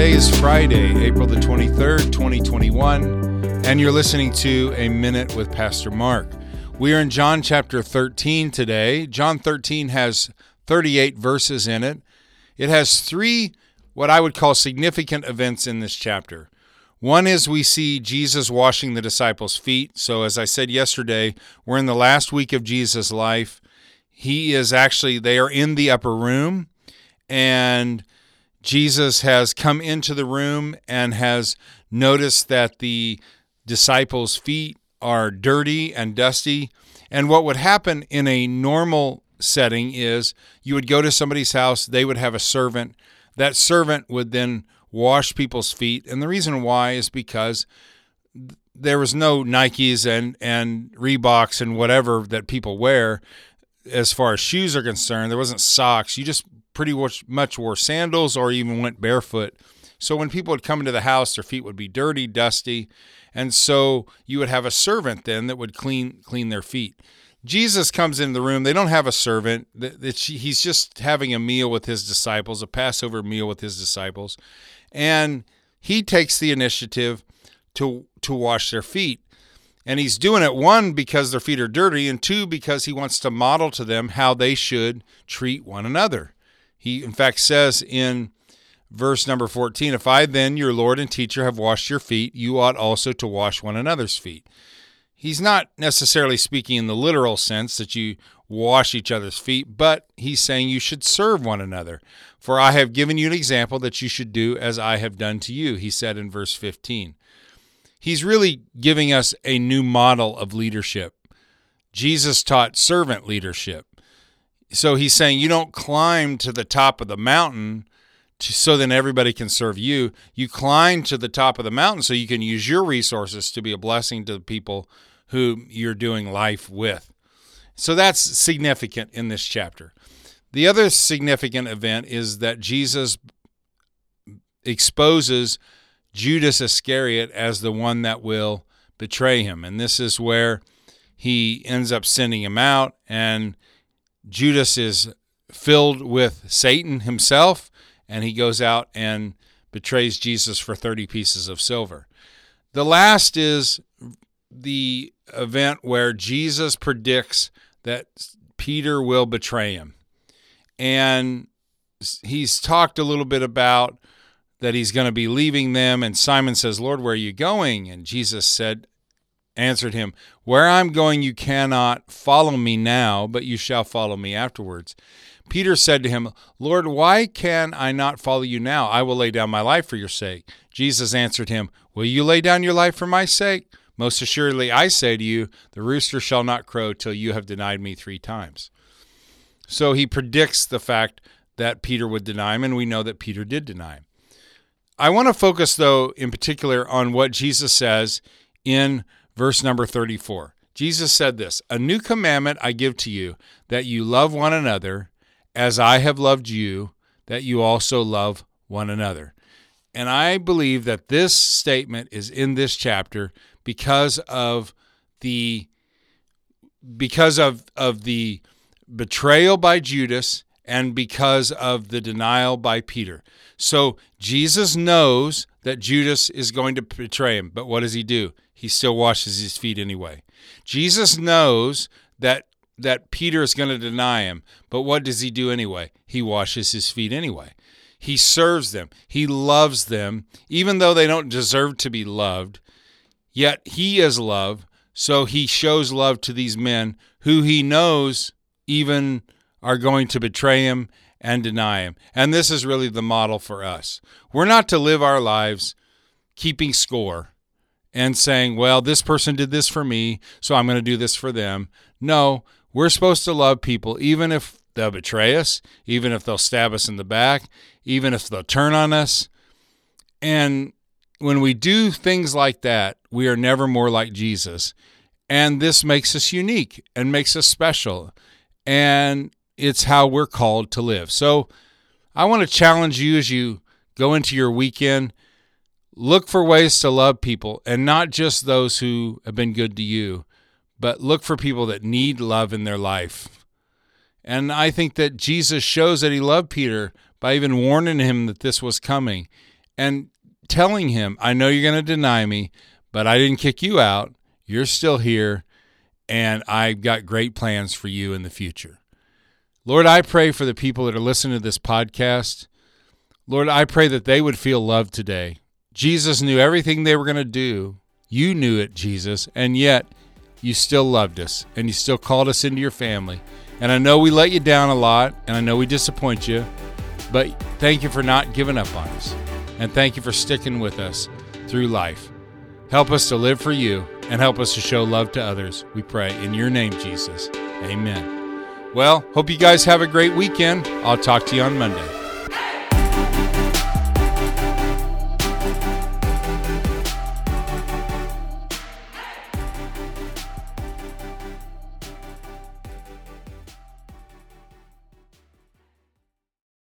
Today is Friday, April the 23rd, 2021, and you're listening to A Minute with Pastor Mark. We are in John chapter 13 today. John 13 has 38 verses in it. It has three, what I would call significant events in this chapter. One is we see Jesus washing the disciples' feet. So, as I said yesterday, we're in the last week of Jesus' life. He is actually, they are in the upper room, and Jesus has come into the room and has noticed that the disciples' feet are dirty and dusty. And what would happen in a normal setting is you would go to somebody's house, they would have a servant. That servant would then wash people's feet. And the reason why is because there was no Nikes and, and Reeboks and whatever that people wear as far as shoes are concerned. There wasn't socks. You just pretty much wore sandals or even went barefoot. So when people would come into the house, their feet would be dirty, dusty, and so you would have a servant then that would clean clean their feet. Jesus comes into the room. They don't have a servant. He's just having a meal with his disciples, a Passover meal with his disciples, and he takes the initiative to to wash their feet. And he's doing it one because their feet are dirty, and two because he wants to model to them how they should treat one another. He, in fact, says in verse number 14 If I then, your Lord and teacher, have washed your feet, you ought also to wash one another's feet. He's not necessarily speaking in the literal sense that you wash each other's feet, but he's saying you should serve one another. For I have given you an example that you should do as I have done to you, he said in verse 15. He's really giving us a new model of leadership. Jesus taught servant leadership so he's saying you don't climb to the top of the mountain to, so then everybody can serve you. You climb to the top of the mountain so you can use your resources to be a blessing to the people who you're doing life with. So that's significant in this chapter. The other significant event is that Jesus exposes Judas Iscariot as the one that will betray him. And this is where he ends up sending him out and Judas is filled with Satan himself, and he goes out and betrays Jesus for 30 pieces of silver. The last is the event where Jesus predicts that Peter will betray him. And he's talked a little bit about that he's going to be leaving them. And Simon says, Lord, where are you going? And Jesus said, answered him, Where I'm going, you cannot follow me now, but you shall follow me afterwards. Peter said to him, Lord, why can I not follow you now? I will lay down my life for your sake. Jesus answered him, Will you lay down your life for my sake? Most assuredly, I say to you, the rooster shall not crow till you have denied me three times. So he predicts the fact that Peter would deny him, and we know that Peter did deny him. I want to focus, though, in particular on what Jesus says in Verse number 34 Jesus said this A new commandment I give to you, that you love one another as I have loved you, that you also love one another. And I believe that this statement is in this chapter because of the because of of the betrayal by Judas and because of the denial by Peter. So Jesus knows that Judas is going to betray him, but what does he do? He still washes his feet anyway. Jesus knows that that Peter is going to deny him, but what does he do anyway? He washes his feet anyway. He serves them. He loves them, even though they don't deserve to be loved. Yet he is love, so he shows love to these men who he knows even are going to betray him and deny him. And this is really the model for us. We're not to live our lives keeping score and saying, well, this person did this for me, so I'm going to do this for them. No, we're supposed to love people, even if they'll betray us, even if they'll stab us in the back, even if they'll turn on us. And when we do things like that, we are never more like Jesus. And this makes us unique and makes us special. And it's how we're called to live. So I want to challenge you as you go into your weekend look for ways to love people and not just those who have been good to you, but look for people that need love in their life. And I think that Jesus shows that he loved Peter by even warning him that this was coming. and telling him, I know you're going to deny me, but I didn't kick you out. You're still here, and I've got great plans for you in the future. Lord, I pray for the people that are listening to this podcast. Lord, I pray that they would feel loved today. Jesus knew everything they were going to do. You knew it, Jesus, and yet you still loved us and you still called us into your family. And I know we let you down a lot and I know we disappoint you, but thank you for not giving up on us. And thank you for sticking with us through life. Help us to live for you and help us to show love to others. We pray in your name, Jesus. Amen. Well, hope you guys have a great weekend. I'll talk to you on Monday.